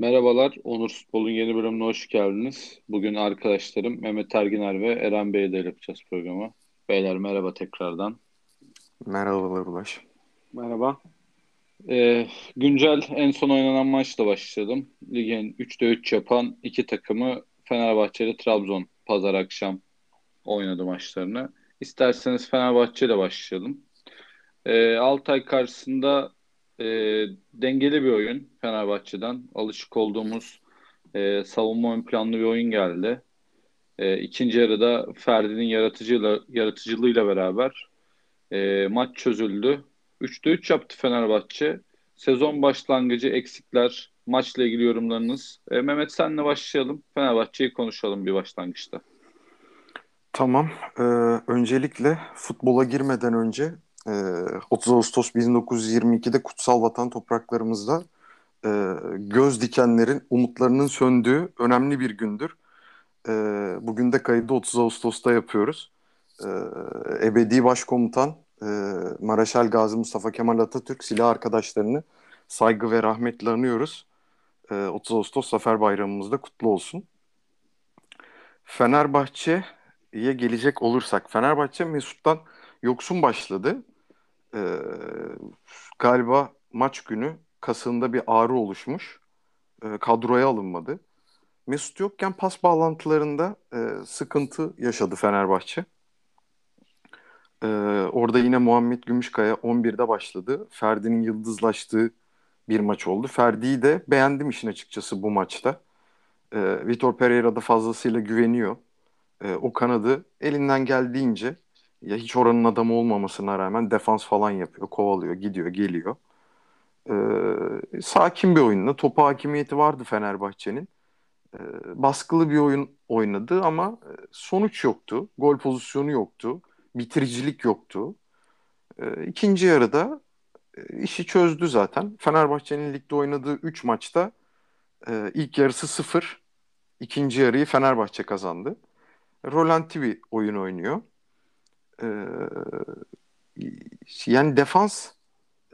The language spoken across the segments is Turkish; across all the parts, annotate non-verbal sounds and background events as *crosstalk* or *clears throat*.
Merhabalar, Onur Futbol'un yeni bölümüne hoş geldiniz. Bugün arkadaşlarım Mehmet Erginer ve Eren Bey'le yapacağız programı. Beyler merhaba tekrardan. Merhabalar Ulaş. Merhaba. Ee, güncel en son oynanan maçla başlayalım. Ligin 3'te 3 yapan iki takımı Fenerbahçe ile Trabzon pazar akşam oynadı maçlarını. İsterseniz Fenerbahçe ile başlayalım. Ee, Altay karşısında e, dengeli bir oyun Fenerbahçe'den. Alışık olduğumuz e, savunma ön planlı bir oyun geldi. E, ikinci yarıda Ferdi'nin yaratıcıyla, yaratıcılığıyla beraber e, maç çözüldü. 3'te 3 yaptı Fenerbahçe. Sezon başlangıcı eksikler, maçla ilgili yorumlarınız. E, Mehmet senle başlayalım. Fenerbahçe'yi konuşalım bir başlangıçta. Tamam. Ee, öncelikle futbola girmeden önce 30 ee, Ağustos 1922'de kutsal vatan topraklarımızda e, göz dikenlerin umutlarının söndüğü önemli bir gündür. E, bugün de kaydı 30 Ağustos'ta yapıyoruz. E, ebedi Başkomutan e, Mareşal Gazi Mustafa Kemal Atatürk silah arkadaşlarını saygı ve rahmetle anıyoruz. E, 30 Ağustos Zafer Bayramımız da kutlu olsun. Fenerbahçe'ye gelecek olursak, Fenerbahçe Mesut'tan yoksun başladı e, galiba maç günü kasığında bir ağrı oluşmuş. E, kadroya alınmadı. Mesut yokken pas bağlantılarında e, sıkıntı yaşadı Fenerbahçe. E, orada yine Muhammed Gümüşkaya 11'de başladı. Ferdi'nin yıldızlaştığı bir maç oldu. Ferdi'yi de beğendim işin açıkçası bu maçta. E, Vitor Pereira da fazlasıyla güveniyor. E, o kanadı elinden geldiğince ya hiç oranın adamı olmamasına rağmen defans falan yapıyor, kovalıyor, gidiyor, geliyor. Ee, sakin bir oyunla topa hakimiyeti vardı Fenerbahçe'nin. Ee, baskılı bir oyun oynadı ama e, sonuç yoktu. Gol pozisyonu yoktu. Bitiricilik yoktu. Ee, ikinci yarıda e, işi çözdü zaten. Fenerbahçe'nin ligde oynadığı 3 maçta e, ilk yarısı 0. ikinci yarıyı Fenerbahçe kazandı. Rolanti bir oyun oynuyor e, yani defans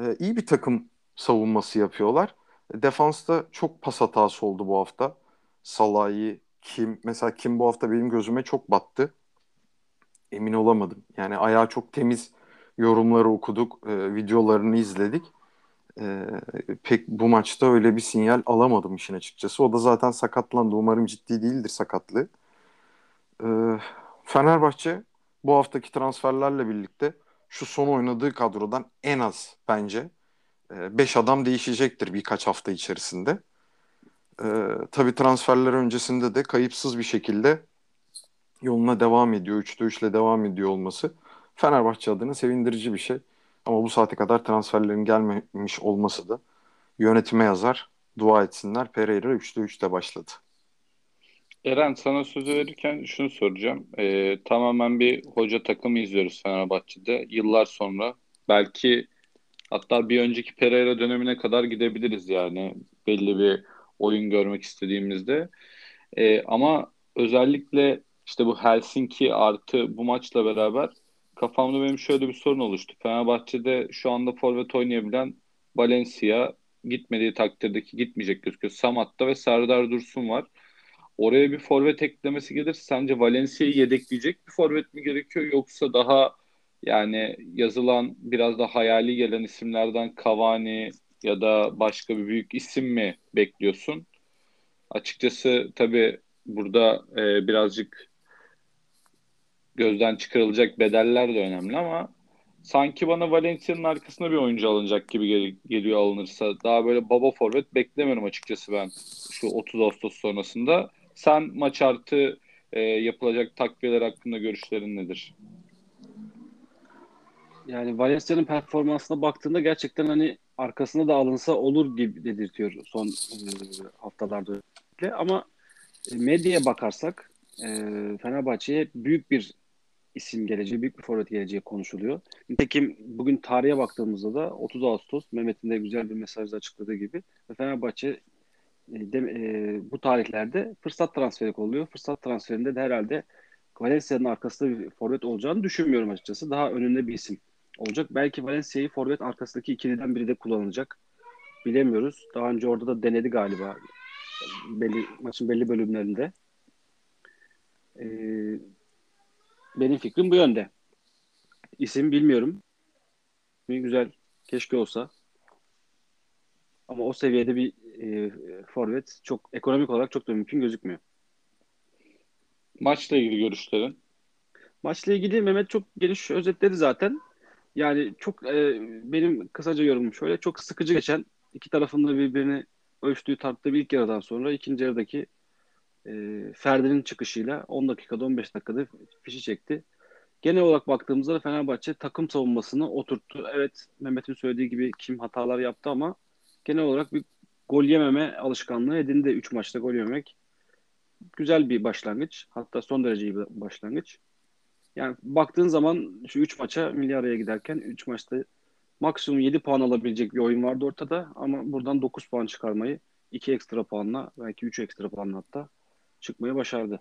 e, iyi bir takım savunması yapıyorlar. Defansta çok pas hatası oldu bu hafta. Salahi, Kim, mesela Kim bu hafta benim gözüme çok battı. Emin olamadım. Yani ayağı çok temiz yorumları okuduk, e, videolarını izledik. E, pek bu maçta öyle bir sinyal alamadım işin açıkçası. O da zaten sakatlandı. Umarım ciddi değildir sakatlığı. E, Fenerbahçe bu haftaki transferlerle birlikte şu son oynadığı kadrodan en az bence 5 e, adam değişecektir birkaç hafta içerisinde. Ee, tabii transferler öncesinde de kayıpsız bir şekilde yoluna devam ediyor. 3'te 3 ile devam ediyor olması Fenerbahçe adına sevindirici bir şey. Ama bu saate kadar transferlerin gelmemiş olması da yönetime yazar. Dua etsinler. Pereira 3'te 3'te başladı. Eren sana sözü verirken şunu soracağım. Ee, tamamen bir hoca takımı izliyoruz Fenerbahçe'de. Yıllar sonra belki hatta bir önceki Pereira dönemine kadar gidebiliriz yani belli bir oyun görmek istediğimizde. Ee, ama özellikle işte bu Helsinki artı bu maçla beraber kafamda benim şöyle bir sorun oluştu. Fenerbahçe'de şu anda forvet oynayabilen Valencia gitmediği takdirdeki gitmeyecek gözüküyor. Samat'ta ve Serdar Dursun var. Oraya bir forvet eklemesi gelirse sence Valencia'yı yedekleyecek bir forvet mi gerekiyor yoksa daha yani yazılan biraz da hayali gelen isimlerden Cavani ya da başka bir büyük isim mi bekliyorsun? Açıkçası tabii burada e, birazcık gözden çıkarılacak bedeller de önemli ama sanki bana Valencia'nın arkasına bir oyuncu alınacak gibi gel- geliyor alınırsa. Daha böyle baba forvet beklemiyorum açıkçası ben şu 30 Ağustos sonrasında. Sen maç artı e, yapılacak takviyeler hakkında görüşlerin nedir? Yani Valencia'nın performansına baktığında gerçekten hani arkasında da alınsa olur gibi dedirtiyor son e, haftalarda. Ama e, medyaya bakarsak e, Fenerbahçe'ye büyük bir isim geleceği, büyük bir forvet geleceği konuşuluyor. Nitekim bugün tarihe baktığımızda da 30 Ağustos Mehmet'in de güzel bir mesajda açıkladığı gibi Fenerbahçe de, e, bu tarihlerde fırsat transferi oluyor. Fırsat transferinde de herhalde Valencia'nın arkasında bir forvet olacağını düşünmüyorum açıkçası. Daha önünde bir isim olacak. Belki Valencia'yı forvet arkasındaki ikiliden biri de kullanılacak. Bilemiyoruz. Daha önce orada da denedi galiba belli maçın belli bölümlerinde. Ee, benim fikrim bu yönde. İsim bilmiyorum. Güzel. Keşke olsa. Ama o seviyede bir e, forvet çok ekonomik olarak çok da mümkün gözükmüyor. Maçla ilgili görüşlerin? Maçla ilgili Mehmet çok geniş özetledi zaten. Yani çok e, benim kısaca yorumum şöyle çok sıkıcı geçen iki tarafın da birbirini ölçtüğü tarttığı bir ilk yarıdan sonra ikinci yarıdaki e, Ferdi'nin çıkışıyla 10 dakikada 15 dakikada fişi çekti. Genel olarak baktığımızda Fenerbahçe takım savunmasını oturttu. Evet Mehmet'in söylediği gibi kim hatalar yaptı ama genel olarak bir gol yememe alışkanlığı edindi. 3 maçta gol yemek güzel bir başlangıç. Hatta son derece iyi bir başlangıç. Yani baktığın zaman şu 3 maça milli araya giderken 3 maçta maksimum 7 puan alabilecek bir oyun vardı ortada ama buradan 9 puan çıkarmayı 2 ekstra puanla belki 3 ekstra puanla hatta çıkmayı başardı.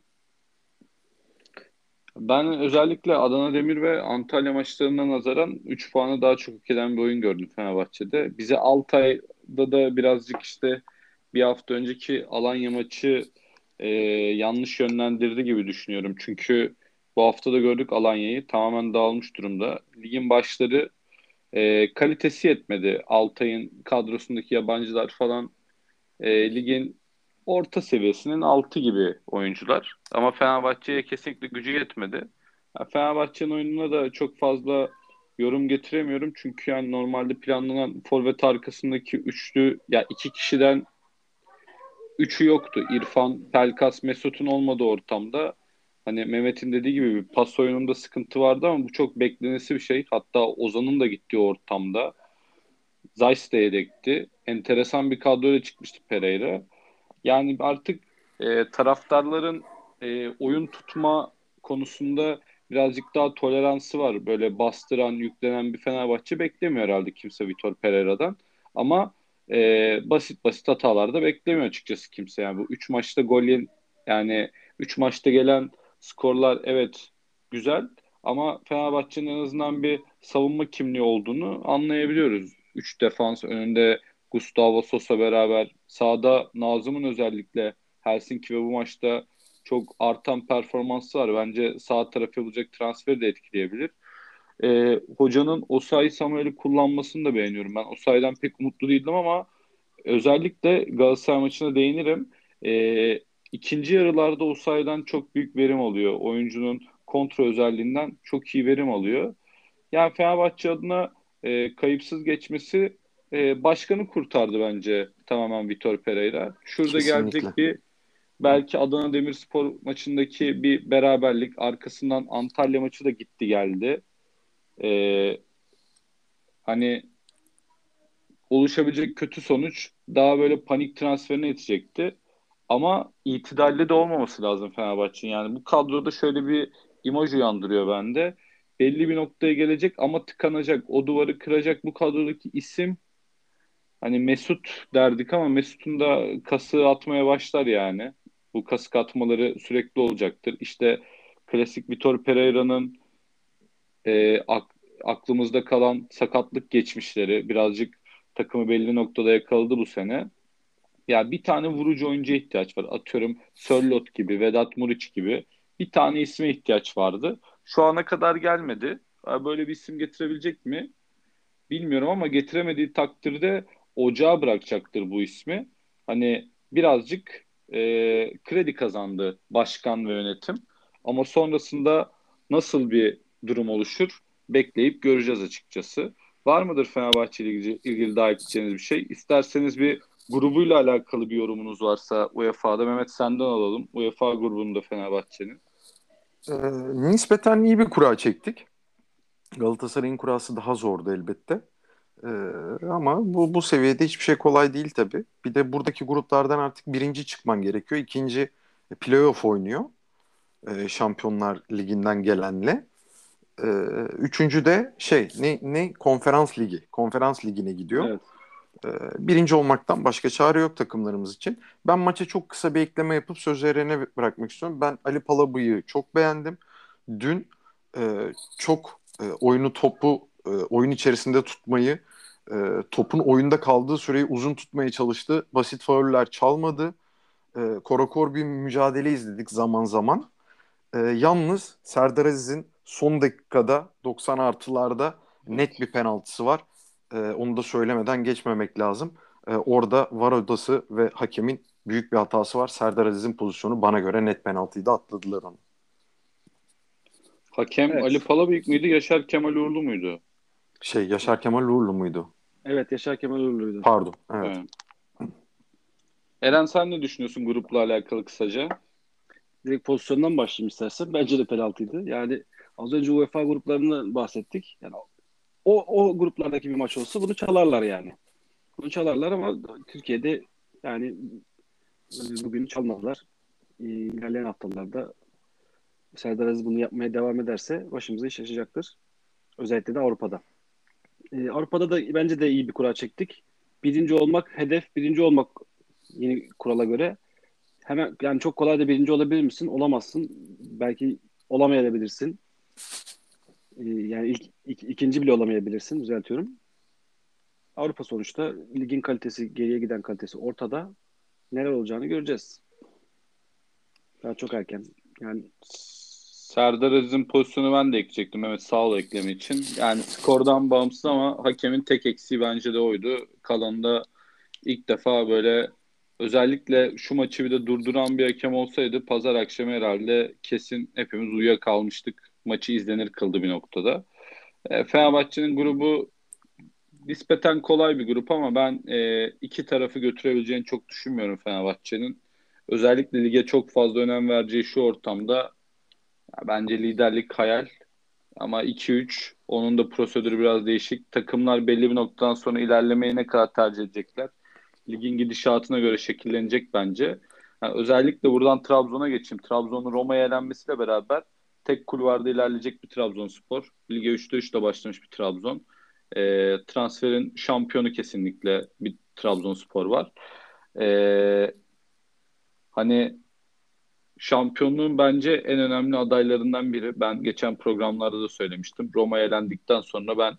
Ben özellikle Adana Demir ve Antalya maçlarına nazaran 3 puanı daha çok hak eden bir oyun gördüm Fenerbahçe'de. Bize Altay'da da birazcık işte bir hafta önceki Alanya maçı e, yanlış yönlendirdi gibi düşünüyorum. Çünkü bu hafta da gördük Alanya'yı tamamen dağılmış durumda. Ligin başları e, kalitesi yetmedi. Altay'ın kadrosundaki yabancılar falan e, ligin orta seviyesinin altı gibi oyuncular. Ama Fenerbahçe'ye kesinlikle gücü yetmedi. Fenerbahçe'nin oyununa da çok fazla yorum getiremiyorum. Çünkü yani normalde planlanan forvet arkasındaki üçlü ya iki kişiden üçü yoktu. İrfan, Pelkas, Mesut'un olmadığı ortamda hani Mehmet'in dediği gibi bir pas oyununda sıkıntı vardı ama bu çok beklenesi bir şey. Hatta Ozan'ın da gittiği ortamda Zeiss de yedekti. Enteresan bir kadroyla çıkmıştı Pereira. Yani artık e, taraftarların e, oyun tutma konusunda birazcık daha toleransı var. Böyle bastıran, yüklenen bir Fenerbahçe beklemiyor herhalde kimse Vitor Pereira'dan. Ama e, basit basit hatalar da beklemiyor açıkçası kimse. Yani bu 3 maçta gol yani 3 maçta gelen skorlar evet güzel ama Fenerbahçe'nin en azından bir savunma kimliği olduğunu anlayabiliyoruz. 3 defans önünde Gustavo Sosa beraber sağda Nazım'ın özellikle Helsinki ve bu maçta çok artan performansı var. Bence sağ tarafı yapılacak transferi de etkileyebilir. Ee, hocanın Osayi Samuel'i kullanmasını da beğeniyorum. Ben Osayi'den pek umutlu değildim ama özellikle Galatasaray maçına değinirim. Ee, ikinci yarılarda Osayi'den çok büyük verim alıyor. Oyuncunun kontrol özelliğinden çok iyi verim alıyor. Yani Fenerbahçe adına e, kayıpsız geçmesi e, başkanı kurtardı bence tamamen Vitor Pereira. Şurada Kesinlikle. gelecek bir belki Adana Demirspor maçındaki bir beraberlik arkasından Antalya maçı da gitti geldi. E, hani oluşabilecek kötü sonuç daha böyle panik transferine yetecekti. Ama itidalli de olmaması lazım Fenerbahçe'nin. Yani bu kadroda şöyle bir imaj uyandırıyor bende. Belli bir noktaya gelecek ama tıkanacak. O duvarı kıracak bu kadrodaki isim hani Mesut derdik ama Mesut'un da kası atmaya başlar yani. Bu kasık atmaları sürekli olacaktır. İşte klasik Vitor Pereira'nın e, ak, aklımızda kalan sakatlık geçmişleri birazcık takımı belli noktada yakaladı bu sene. Ya bir tane vurucu oyuncuya ihtiyaç var. Atıyorum Sörlot gibi, Vedat Muriç gibi bir tane isme ihtiyaç vardı. Şu ana kadar gelmedi. Böyle bir isim getirebilecek mi? Bilmiyorum ama getiremediği takdirde ocağa bırakacaktır bu ismi. Hani birazcık e, kredi kazandı başkan ve yönetim. Ama sonrasında nasıl bir durum oluşur bekleyip göreceğiz açıkçası. Var mıdır Fenerbahçe ile ilgili, ilgili daha ekleyeceğiniz bir şey? İsterseniz bir grubuyla alakalı bir yorumunuz varsa UEFA'da Mehmet senden alalım. UEFA grubunda Fenerbahçe'nin. Ee, nispeten iyi bir kura çektik. Galatasaray'ın kurası daha zordu elbette. Ee, ama bu, bu seviyede hiçbir şey kolay değil tabii. Bir de buradaki gruplardan artık birinci çıkman gerekiyor. İkinci playoff oynuyor. Ee, Şampiyonlar Ligi'nden gelenle. Ee, üçüncü de şey ne, ne konferans ligi. Konferans ligine gidiyor. Evet. Ee, birinci olmaktan başka çare yok takımlarımız için. Ben maça çok kısa bir ekleme yapıp sözlerine bırakmak istiyorum. Ben Ali Palabı'yı çok beğendim. Dün e, çok e, oyunu topu e, oyun içerisinde tutmayı, e, topun oyunda kaldığı süreyi uzun tutmaya çalıştı. Basit fauller çalmadı. e, korakor bir mücadele izledik zaman zaman. E, yalnız Serdar Aziz'in son dakikada 90 artılarda net bir penaltısı var. E, onu da söylemeden geçmemek lazım. E, orada var odası ve hakemin büyük bir hatası var. Serdar Aziz'in pozisyonu bana göre net penaltıydı atladılar onu. Hakem Evet. Ali Palabıyık mıydı, Yaşar Kemal Uğurlu muydu? Şey Yaşar Kemal Uğurlu muydu? Evet Yaşar Kemal Uğurlu'ydu. Pardon. Evet. Evet. Eren sen ne düşünüyorsun grupla alakalı kısaca? Direkt pozisyondan başlayayım istersen. Bence de penaltıydı. Yani az önce UEFA gruplarından bahsettik. Yani o, o gruplardaki bir maç olsa bunu çalarlar yani. Bunu çalarlar ama Türkiye'de yani bugün çalmadılar. İlerleyen haftalarda Serdar Aziz bunu yapmaya devam ederse başımıza iş açacaktır. Özellikle de Avrupa'da. E, Avrupa'da da bence de iyi bir kura çektik. Birinci olmak hedef, birinci olmak yeni kurala göre. Hemen yani çok kolay da birinci olabilir misin? Olamazsın. Belki olamayabilirsin. Ee, yani ilk, ik- ikinci bile olamayabilirsin. Düzeltiyorum. Avrupa sonuçta ligin kalitesi, geriye giden kalitesi ortada. Neler olacağını göreceğiz. Daha çok erken. Yani Serdar Aziz'in pozisyonu ben de ekleyecektim. Evet sağ ol ekleme için. Yani skordan bağımsız ama hakemin tek eksiği bence de oydu. Kalanında ilk defa böyle özellikle şu maçı bir de durduran bir hakem olsaydı pazar akşamı herhalde kesin hepimiz uyuyakalmıştık. Maçı izlenir kıldı bir noktada. E, Fenerbahçe'nin grubu nispeten kolay bir grup ama ben e, iki tarafı götürebileceğini çok düşünmüyorum Fenerbahçe'nin. Özellikle lige çok fazla önem vereceği şu ortamda bence liderlik hayal ama 2-3 onun da prosedürü biraz değişik. Takımlar belli bir noktadan sonra ilerlemeyi ne kadar tercih edecekler? Ligin gidişatına göre şekillenecek bence. Yani özellikle buradan Trabzon'a geçeyim. Trabzon'un Roma'ya elenmesiyle beraber tek kulvarda ilerleyecek bir Trabzonspor. Lige 3'te 3'te başlamış bir Trabzon. E, transferin şampiyonu kesinlikle bir Trabzonspor var. E, hani şampiyonluğun bence en önemli adaylarından biri. Ben geçen programlarda da söylemiştim. Roma elendikten sonra ben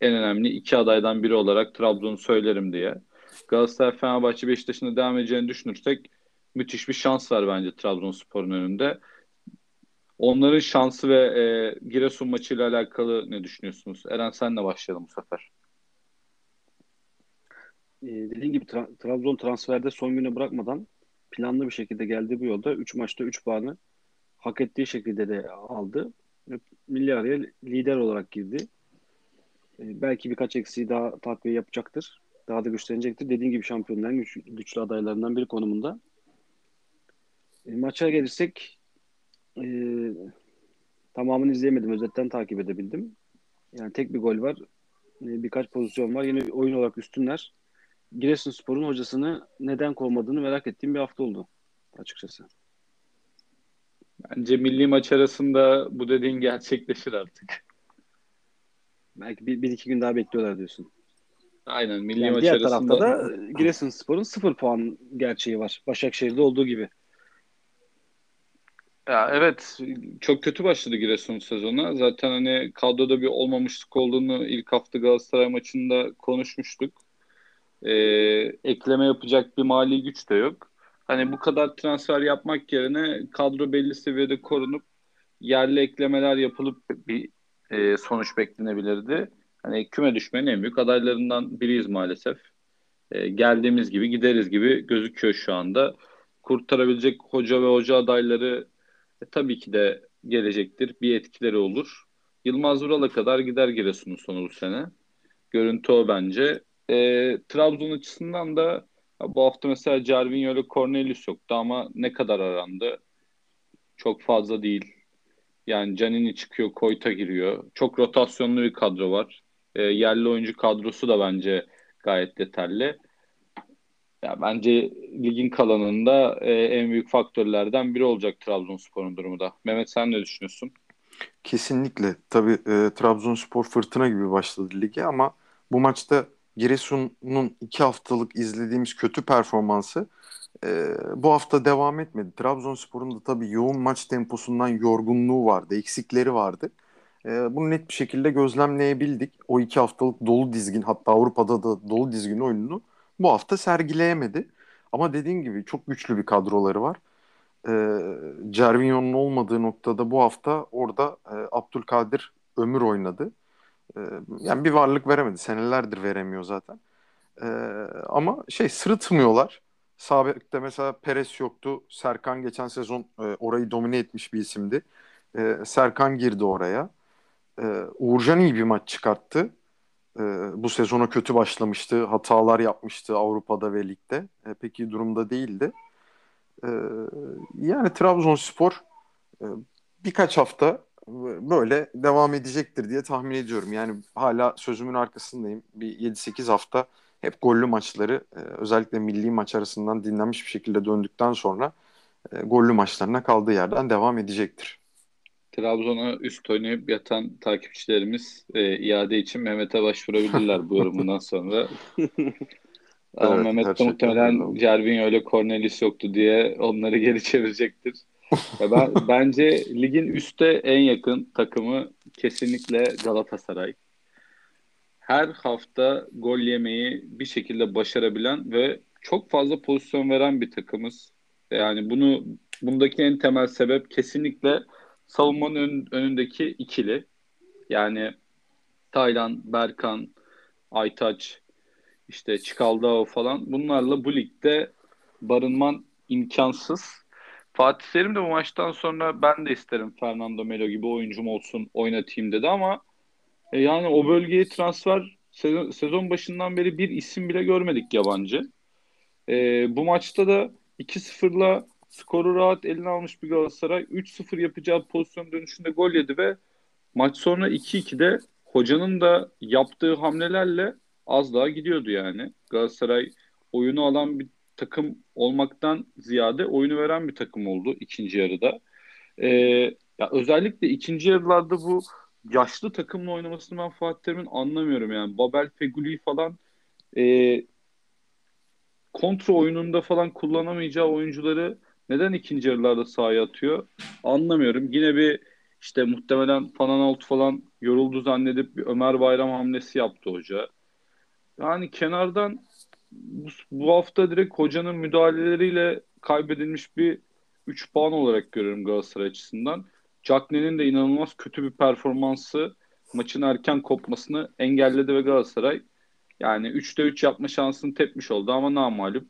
en önemli iki adaydan biri olarak Trabzon'u söylerim diye. Galatasaray, Fenerbahçe, Beşiktaş'ın devam edeceğini düşünürsek müthiş bir şans var bence Trabzonspor'un önünde. Onların şansı ve e, Giresun maçıyla alakalı ne düşünüyorsunuz? Eren senle başlayalım bu sefer. e, dediğim gibi Tra- Trabzon transferde son güne bırakmadan planlı bir şekilde geldi bu yolda. 3 maçta 3 puanı hak ettiği şekilde de aldı. Milli araya lider olarak girdi. E, belki birkaç eksiği daha takviye yapacaktır. Daha da güçlenecektir. Dediğim gibi şampiyonun en güç- güçlü adaylarından biri konumunda. E, maça gelirsek e, tamamını izleyemedim. Özetten takip edebildim. Yani tek bir gol var. E, birkaç pozisyon var. Yine oyun olarak üstünler. Giresunspor'un hocasını neden kovmadığını merak ettiğim bir hafta oldu açıkçası. Bence milli maç arasında bu dediğin gerçekleşir artık. Belki bir, bir iki gün daha bekliyorlar diyorsun. Aynen milli Yani maç diğer arasında tarafta da Giresunspor'un sıfır puan gerçeği var. Başakşehir'de olduğu gibi. Ya evet çok kötü başladı Giresun sezonu. Zaten hani kadroda bir olmamışlık olduğunu ilk hafta Galatasaray maçında konuşmuştuk. Ee, ekleme yapacak bir mali güç de yok. Hani bu kadar transfer yapmak yerine kadro belli seviyede korunup yerli eklemeler yapılıp bir e, sonuç beklenebilirdi. Hani küme düşmenin en büyük adaylarından biriyiz maalesef. E, geldiğimiz gibi gideriz gibi gözüküyor şu anda. Kurtarabilecek hoca ve hoca adayları e, tabii ki de gelecektir. Bir etkileri olur. Yılmaz Vural'a kadar gider Giresun'un sonu bu sene. Görüntü o bence. E, Trabzon açısından da bu hafta mesela Cervinho ile Cornelius yoktu ama ne kadar arandı? Çok fazla değil. Yani Canini çıkıyor, Koyta giriyor. Çok rotasyonlu bir kadro var. E, yerli oyuncu kadrosu da bence gayet yeterli. Ya bence ligin kalanında e, en büyük faktörlerden biri olacak Trabzonspor'un durumu da. Mehmet sen ne düşünüyorsun? Kesinlikle. Tabii e, Trabzonspor fırtına gibi başladı lige ama bu maçta Giresun'un iki haftalık izlediğimiz kötü performansı e, bu hafta devam etmedi. Trabzonspor'un da tabii yoğun maç temposundan yorgunluğu vardı, eksikleri vardı. E, bunu net bir şekilde gözlemleyebildik. O iki haftalık dolu dizgin hatta Avrupa'da da dolu dizgin oyununu bu hafta sergileyemedi. Ama dediğin gibi çok güçlü bir kadroları var. E, Cervinho'nun olmadığı noktada bu hafta orada e, Abdülkadir Ömür oynadı. E, yani bir varlık veremedi. Senelerdir veremiyor zaten. E, ama şey sırıtmıyorlar. Sağ bekte mesela Peres yoktu. Serkan geçen sezon e, orayı domine etmiş bir isimdi. E, Serkan girdi oraya. E, Uğurcan iyi bir maç çıkarttı. E, bu sezona kötü başlamıştı. Hatalar yapmıştı Avrupa'da ve ligde. E, pek iyi durumda değildi. E, yani Trabzonspor e, birkaç hafta böyle devam edecektir diye tahmin ediyorum. Yani hala sözümün arkasındayım. Bir 7-8 hafta hep gollü maçları e, özellikle milli maç arasından dinlenmiş bir şekilde döndükten sonra e, gollü maçlarına kaldığı yerden devam edecektir. Trabzon'a üst oynayıp yatan takipçilerimiz e, iade için Mehmet'e başvurabilirler bu yorumundan sonra. *laughs* Ama Evet, Mehmet de muhtemelen. Cervinho öyle Cornelis yoktu diye onları geri çevirecektir. Ya ben, bence ligin üste en yakın takımı kesinlikle Galatasaray. Her hafta gol yemeyi bir şekilde başarabilen ve çok fazla pozisyon veren bir takımız. Yani bunu bundaki en temel sebep kesinlikle savunmanın ön- önündeki ikili. Yani Taylan, Berkan, Aytaç, işte Çikaldao falan bunlarla bu ligde barınman imkansız. Fatih Terim de bu maçtan sonra ben de isterim Fernando Melo gibi oyuncum olsun oynatayım dedi ama e, yani o bölgeye transfer sezon, sezon başından beri bir isim bile görmedik yabancı. E, bu maçta da 2-0'la skoru rahat eline almış bir Galatasaray 3-0 yapacağı pozisyon dönüşünde gol yedi ve maç sonra 2-2'de hocanın da yaptığı hamlelerle az daha gidiyordu yani. Galatasaray oyunu alan bir takım olmaktan ziyade oyunu veren bir takım oldu ikinci yarıda. Ee, ya özellikle ikinci yarılarda bu yaşlı takımla oynamasını ben Fatih Terim'in anlamıyorum yani. Babel Feguli falan e, kontra oyununda falan kullanamayacağı oyuncuları neden ikinci yarılarda sahaya atıyor? Anlamıyorum. Yine bir işte muhtemelen Fananalt falan yoruldu zannedip bir Ömer Bayram hamlesi yaptı hoca. Yani kenardan bu, bu hafta direkt hocanın müdahaleleriyle kaybedilmiş bir 3 puan olarak görüyorum Galatasaray açısından. Cagney'in de inanılmaz kötü bir performansı maçın erken kopmasını engelledi ve Galatasaray yani 3'te 3 yapma şansını tepmiş oldu ama namağlup.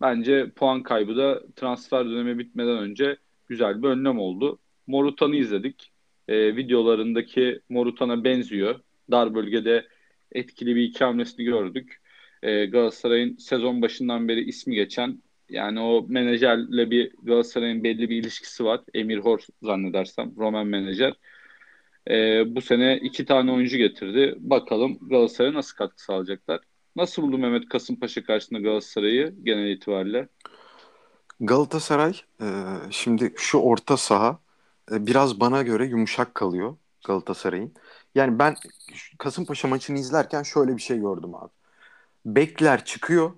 Bence puan kaybı da transfer dönemi bitmeden önce güzel bir önlem oldu. Morutan'ı izledik. Ee, videolarındaki Morutan'a benziyor. Dar bölgede etkili bir iki hamlesini gördük. Ee, Galatasaray'ın sezon başından beri ismi geçen yani o menajerle bir Galatasaray'ın belli bir ilişkisi var. Emir Hor zannedersem Roman menajer. Ee, bu sene iki tane oyuncu getirdi. Bakalım Galatasaray'a nasıl katkı sağlayacaklar. Nasıl buldu Mehmet Kasımpaşa karşısında Galatasaray'ı genel itibariyle? Galatasaray e, şimdi şu orta saha e, biraz bana göre yumuşak kalıyor Galatasaray'ın. Yani ben Kasımpaşa maçını izlerken şöyle bir şey gördüm abi. Bekler çıkıyor.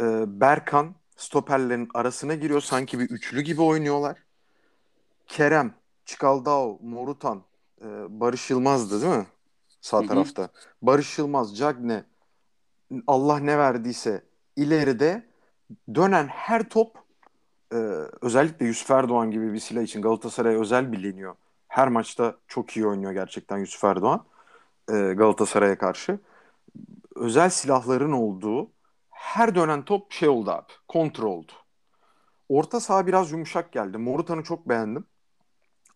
E, Berkan stoperlerin arasına giriyor. Sanki bir üçlü gibi oynuyorlar. Kerem, Çikaldao, Morutan, e, Barış Yılmaz'dı değil mi? Sağ Hı hı. tarafta. Barış Yılmaz, Cagne, Allah ne verdiyse ileride dönen her top e, özellikle Yusuf Erdoğan gibi bir silah için Galatasaray'a özel biliniyor. Her maçta çok iyi oynuyor gerçekten Yusuf Erdoğan e, Galatasaray'a karşı. Özel silahların olduğu her dönen top şey oldu abi. Kontrol oldu. Orta saha biraz yumuşak geldi. Morutan'ı çok beğendim.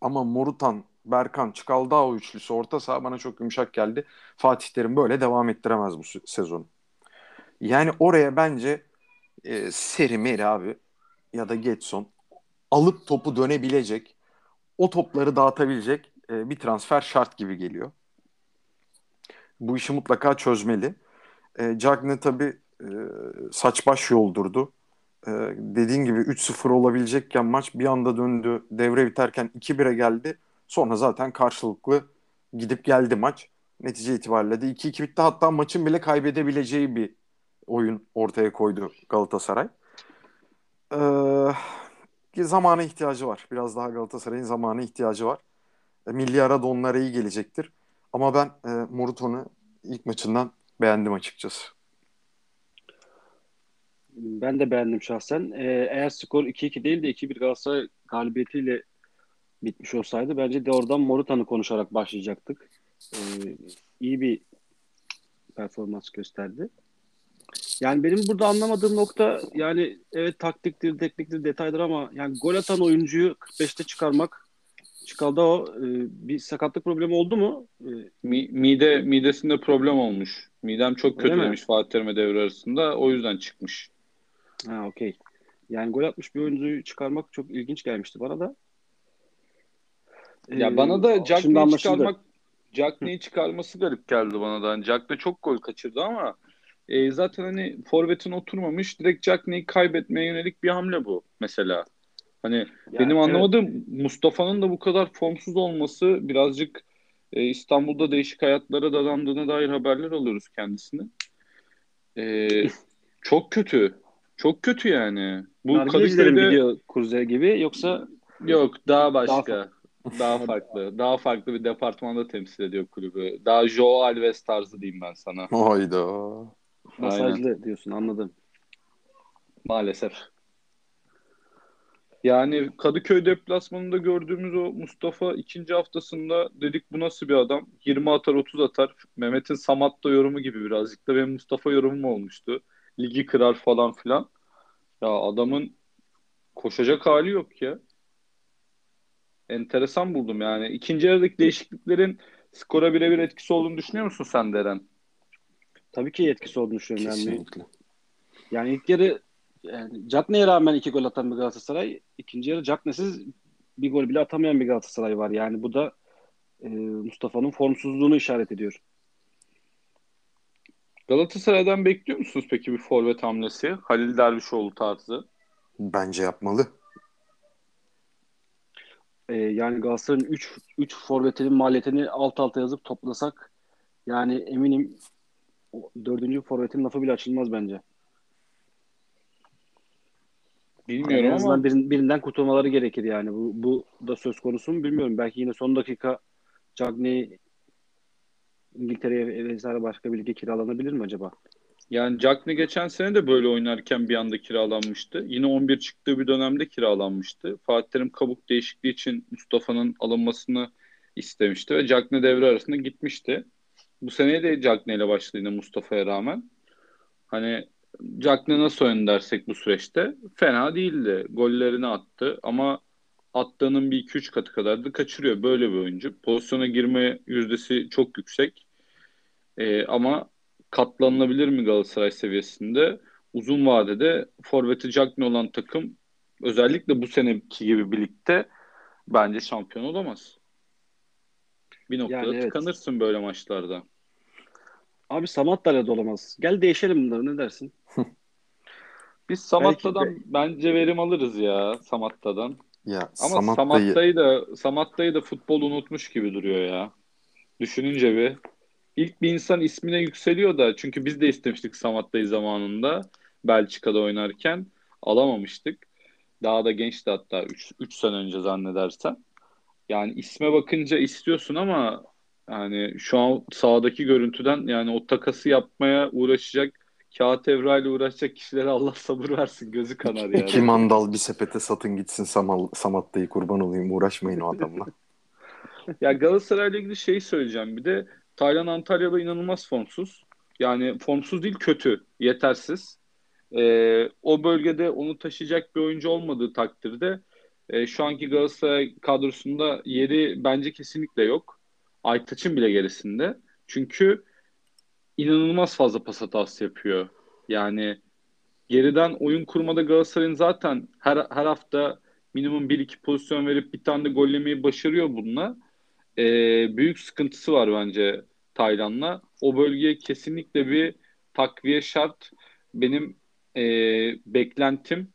Ama Morutan, Berkan, Çikaldao üçlüsü orta saha bana çok yumuşak geldi. Fatih Terim böyle devam ettiremez bu sezonu. Yani oraya bence e, Seri Meri abi ya da Getson alıp topu dönebilecek, o topları dağıtabilecek e, bir transfer şart gibi geliyor. Bu işi mutlaka çözmeli. E, Cagne tabii e, saç baş yoldurdu. E, dediğin gibi 3-0 olabilecekken maç bir anda döndü. Devre biterken 2-1'e geldi. Sonra zaten karşılıklı gidip geldi maç. Netice itibariyle de 2-2 bitti. Hatta maçın bile kaybedebileceği bir oyun ortaya koydu Galatasaray. Ee, zamana ihtiyacı var. Biraz daha Galatasaray'ın zamana ihtiyacı var. E, milli ara da onlara iyi gelecektir. Ama ben e, Moruton'u ilk maçından beğendim açıkçası. Ben de beğendim şahsen. Ee, eğer skor 2-2 değil de 2-1 Galatasaray galibiyetiyle bitmiş olsaydı bence de oradan Morutan'ı konuşarak başlayacaktık. Ee, iyi bir performans gösterdi. Yani benim burada anlamadığım nokta yani evet taktiktir, tekniktir, detaydır ama yani gol atan oyuncuyu 45'te çıkarmak Çıkal'da o e, bir sakatlık problemi oldu mu? E, Mi- mide midesinde problem olmuş. Midem çok Öyle mi? demiş Fatih Terim'e devre arasında. O yüzden çıkmış. ha okey. Yani gol atmış bir oyuncuyu çıkarmak çok ilginç gelmişti bana da. Ya Ee, bana da Cagney'i anlaşıldı. çıkarmak Cagney'i çıkarması garip geldi bana da. Hani Cagney çok gol kaçırdı ama e, zaten hani forvetin oturmamış. Direkt Cagney'i kaybetmeye yönelik bir hamle bu mesela. Hani Yani benim evet. anlamadığım Mustafa'nın da bu kadar formsuz olması birazcık e, İstanbul'da değişik hayatlara dadandığına dair haberler alıyoruz kendisine. E, *laughs* çok kötü. Çok kötü yani. Bu Kadıköy'de gidiyor Kurze gibi yoksa yok daha Daha başka. Daha *laughs* farklı. Daha farklı bir departmanda temsil ediyor kulübü. Daha Joe Alves tarzı diyeyim ben sana. Hayda. masajlı diyorsun anladım. Maalesef. Yani Kadıköy deplasmanında gördüğümüz o Mustafa ikinci haftasında dedik bu nasıl bir adam? 20 atar 30 atar. Mehmet'in Samat'ta yorumu gibi birazcık da benim Mustafa yorumum olmuştu. Ligi kırar falan filan. Ya adamın koşacak hali yok ya. Enteresan buldum yani. İkinci yarıdaki değişikliklerin skora birebir etkisi olduğunu düşünüyor musun sen Deren? Tabii ki etkisi olduğunu düşünüyorum. Yani, Kesinlikle. yani ilk yarı yani Cagney'e rağmen iki gol atan bir Galatasaray. ikinci yarı Cagney'siz bir gol bile atamayan bir Galatasaray var. Yani bu da e, Mustafa'nın formsuzluğunu işaret ediyor. Galatasaray'dan bekliyor musunuz peki bir forvet hamlesi? Halil Dervişoğlu tarzı. Bence yapmalı. E, yani Galatasaray'ın 3 3 forvetinin maliyetini alt alta yazıp toplasak yani eminim dördüncü forvetin lafı bile açılmaz bence. Yani en Bilmiyorum azından ama birin- birinden kurtulmaları gerekir yani. Bu, bu da söz konusu mu bilmiyorum. Belki yine son dakika Cagney İngiltere'ye vesaire başka bir lige kiralanabilir mi acaba? yani Cagney geçen sene de böyle oynarken bir anda kiralanmıştı. Yine 11 çıktığı bir dönemde kiralanmıştı. Fatih Terim kabuk değişikliği için Mustafa'nın alınmasını istemişti ve Cagney devre arasında gitmişti. Bu seneye de Cagney ile başladı yine Mustafa'ya rağmen. Hani Cagney nasıl dersek bu süreçte fena değildi. Gollerini attı ama attığının bir iki üç katı kadar da kaçırıyor. Böyle bir oyuncu. Pozisyona girme yüzdesi çok yüksek. Ee, ama katlanılabilir mi Galatasaray seviyesinde? Uzun vadede forveti Cagney olan takım özellikle bu seneki gibi birlikte bence şampiyon olamaz. Bir noktada Yani evet. tıkanırsın böyle maçlarda. Abi Samat da olamaz. Gel değişelim bunları ne dersin? *laughs* Biz Samatta'dan Belki bence verim alırız ya Samatta'dan. Ya Ama Samatta'yı Samatta'yı da Samatta'yı da futbol unutmuş gibi duruyor ya. Düşününce bir. İlk bir insan ismine yükseliyor da çünkü biz de istemiştik Samatta'yı zamanında Belçika'da oynarken alamamıştık. Daha da gençti hatta 3 sene önce zannedersen. Yani isme bakınca istiyorsun ama yani şu an sahadaki görüntüden yani o takası yapmaya uğraşacak kağıt evrayla uğraşacak kişilere Allah sabır versin gözü kanar yani. iki mandal bir sepete satın gitsin Samal, Samatta'yı kurban olayım uğraşmayın o adamla. *laughs* *laughs* Ya Galatasaray'la ilgili şey söyleyeceğim bir de Taylan Antalya'da inanılmaz formsuz. Yani formsuz değil kötü, yetersiz. Ee, o bölgede onu taşıyacak bir oyuncu olmadığı takdirde e, şu anki Galatasaray kadrosunda yeri bence kesinlikle yok. Aytaç'ın bile gerisinde. Çünkü inanılmaz fazla pas hatası yapıyor. Yani geriden oyun kurmada Galatasaray'ın zaten her, her hafta minimum 1-2 pozisyon verip bir tane de gollemeyi başarıyor bununla. Ee, büyük sıkıntısı var bence Taylan'la. O bölgeye kesinlikle bir takviye şart. Benim e, beklentim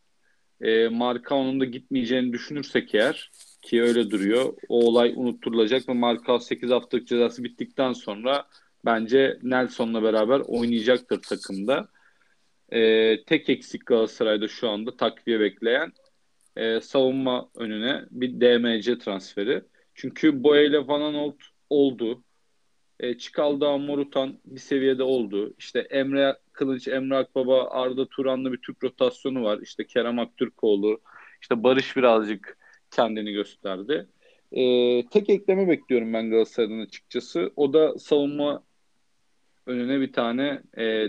e, Markao'nun da gitmeyeceğini düşünürsek eğer ki öyle duruyor. O olay unutturulacak ve Markao 8 haftalık cezası bittikten sonra bence Nelson'la beraber oynayacaktır takımda. E, tek eksik Galatasaray'da şu anda takviye bekleyen e, savunma önüne bir DMC transferi. Çünkü Boye ile Van Aanholt oldu. E, Çikalda, Morutan bir seviyede oldu. İşte Emre Kılıç, Emre Akbaba, Arda Turan'la bir Türk rotasyonu var. İşte Kerem Aktürkoğlu, işte Barış birazcık kendini gösterdi. E, tek ekleme bekliyorum ben Galatasaray'dan açıkçası. O da savunma önüne bir tane e,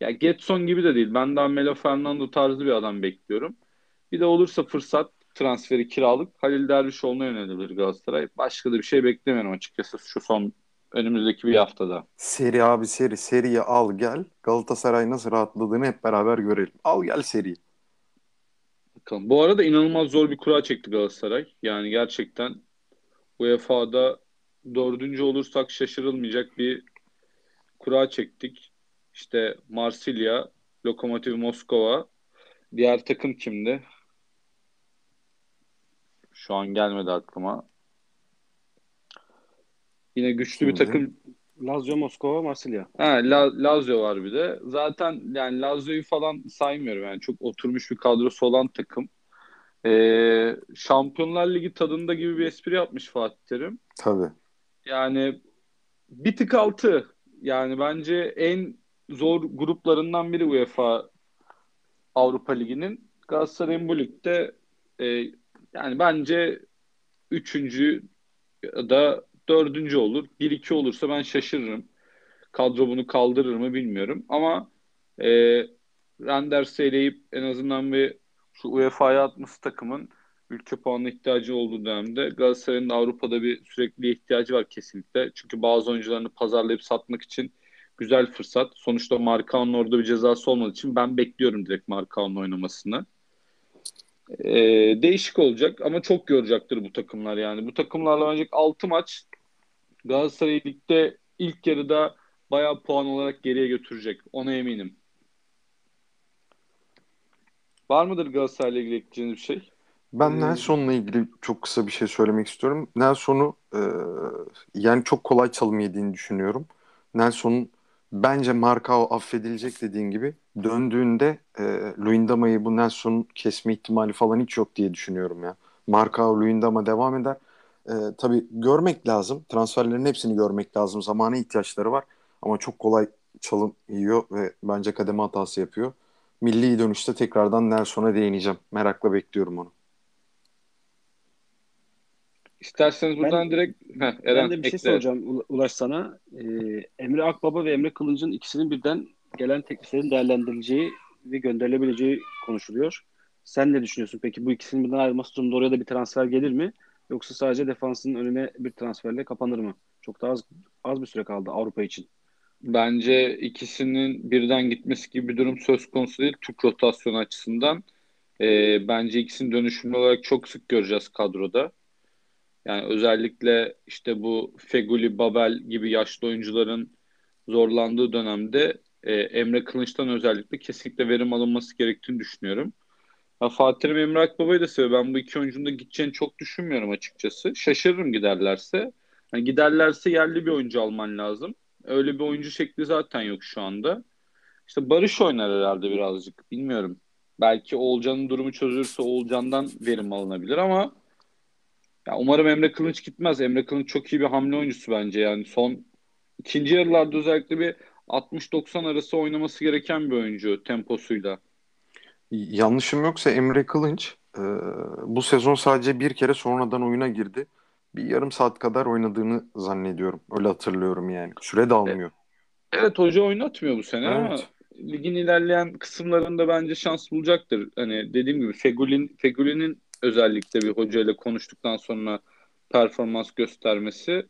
ya Getson gibi de değil. Ben daha Melo Fernando tarzı bir adam bekliyorum. Bir de olursa fırsat transferi kiralık Halil Dervişoğlu'na yönelilir Galatasaray. Başka da bir şey beklemiyorum açıkçası şu son önümüzdeki bir haftada. Seri abi seri. Seriyi al gel. Galatasaray nasıl rahatladığını hep beraber görelim. Al gel seri. Bakalım. Bu arada inanılmaz zor bir kura çekti Galatasaray. Yani gerçekten UEFA'da dördüncü olursak şaşırılmayacak bir kura çektik. İşte Marsilya, Lokomotiv Moskova. Diğer takım kimdi? Şu an gelmedi aklıma. Yine güçlü Kimdi? bir takım. Lazio, Moskova, Marsilya. Ha, La- Lazio var bir de. Zaten yani Lazio'yu falan saymıyorum. Yani çok oturmuş bir kadrosu olan takım. Ee, Şampiyonlar Ligi tadında gibi bir espri yapmış Fatih Terim. Tabii. Yani bir tık altı. Yani bence en zor gruplarından biri UEFA Avrupa Ligi'nin. Galatasaray'ın bu ligde e, yani bence üçüncü da dördüncü olur. Bir iki olursa ben şaşırırım. Kadro bunu kaldırır mı bilmiyorum. Ama e, Renders eleyip en azından bir şu UEFA'ya atması takımın ülke puanına ihtiyacı olduğu dönemde Galatasaray'ın da Avrupa'da bir sürekli ihtiyacı var kesinlikle. Çünkü bazı oyuncularını pazarlayıp satmak için güzel fırsat. Sonuçta Markao'nun orada bir cezası olmadığı için ben bekliyorum direkt Markao'nun oynamasını. Ee, değişik olacak ama çok görecektir bu takımlar yani. Bu takımlarla oynayacak 6 maç Galatasaray Lig'de ilk yarıda bayağı puan olarak geriye götürecek. Ona eminim. Var mıdır Galatasaray'la ilgili ekleyeceğiniz bir şey? Ben Ee, Nelson'la ilgili çok kısa bir şey söylemek istiyorum. Nelson'u e, yani çok kolay çalım yediğini düşünüyorum. Nelson'un bence Markao affedilecek dediğin gibi döndüğünde e, Luyendama'yı bu Nelson'un kesme ihtimali falan hiç yok diye düşünüyorum ya. Markao Luyendama devam eder. E, tabii görmek lazım. Transferlerin hepsini görmek lazım. Zamana ihtiyaçları var. Ama çok kolay çalım yiyor ve bence kademe hatası yapıyor. Milli dönüşte tekrardan Nelson'a değineceğim. Merakla bekliyorum onu. İsterseniz buradan Ben- direkt Heh, Ben Eren de bir şey ekle. soracağım Ula- Ulaş sana. Ee, Emre Akbaba ve Emre Kılıç'ın ikisinin birden gelen tekliflerin değerlendirileceği ve gönderilebileceği konuşuluyor. Sen ne düşünüyorsun? Peki bu ikisinin birden ayrılması durumunda oraya da bir transfer gelir mi? Yoksa sadece defansın önüne bir transferle kapanır mı? Çok daha az, az bir süre kaldı Avrupa için. Bence ikisinin birden gitmesi gibi bir durum söz konusu değil. Türk rotasyonu açısından. Ee, bence ikisini dönüşümlü olarak çok sık göreceğiz kadroda. Yani özellikle işte bu Feguli, Babel gibi yaşlı oyuncuların zorlandığı dönemde e, Emre Kılınç'tan özellikle kesinlikle verim alınması gerektiğini düşünüyorum. Ya Fatih Terim Emre Akbaba'yı da seviyor. Ben bu iki oyuncunun da gideceğini çok düşünmüyorum açıkçası. Şaşırırım giderlerse. Yani giderlerse yerli bir oyuncu alman lazım. Öyle bir oyuncu şekli zaten yok şu anda. İşte Barış oynar herhalde birazcık. Bilmiyorum. Belki Oğulcan'ın durumu çözülürse Oğulcan'dan verim alınabilir ama ya umarım Emre Kılınç gitmez. Emre Kılınç çok iyi bir hamle oyuncusu bence. Yani son ikinci yarılarda özellikle bir 60-90 arası oynaması gereken bir oyuncu temposuyla. Yanlışım yoksa Emre Kılınç e, bu sezon sadece bir kere sonradan oyuna girdi. Bir yarım saat kadar oynadığını zannediyorum. Öyle hatırlıyorum yani. Süre de almıyor. Evet hoca oynatmıyor bu sene ama Evet. ligin ilerleyen kısımlarında bence şans bulacaktır. Hani dediğim gibi Fegül'in Fegüli'nin özellikle bir hocayla konuştuktan sonra performans göstermesi.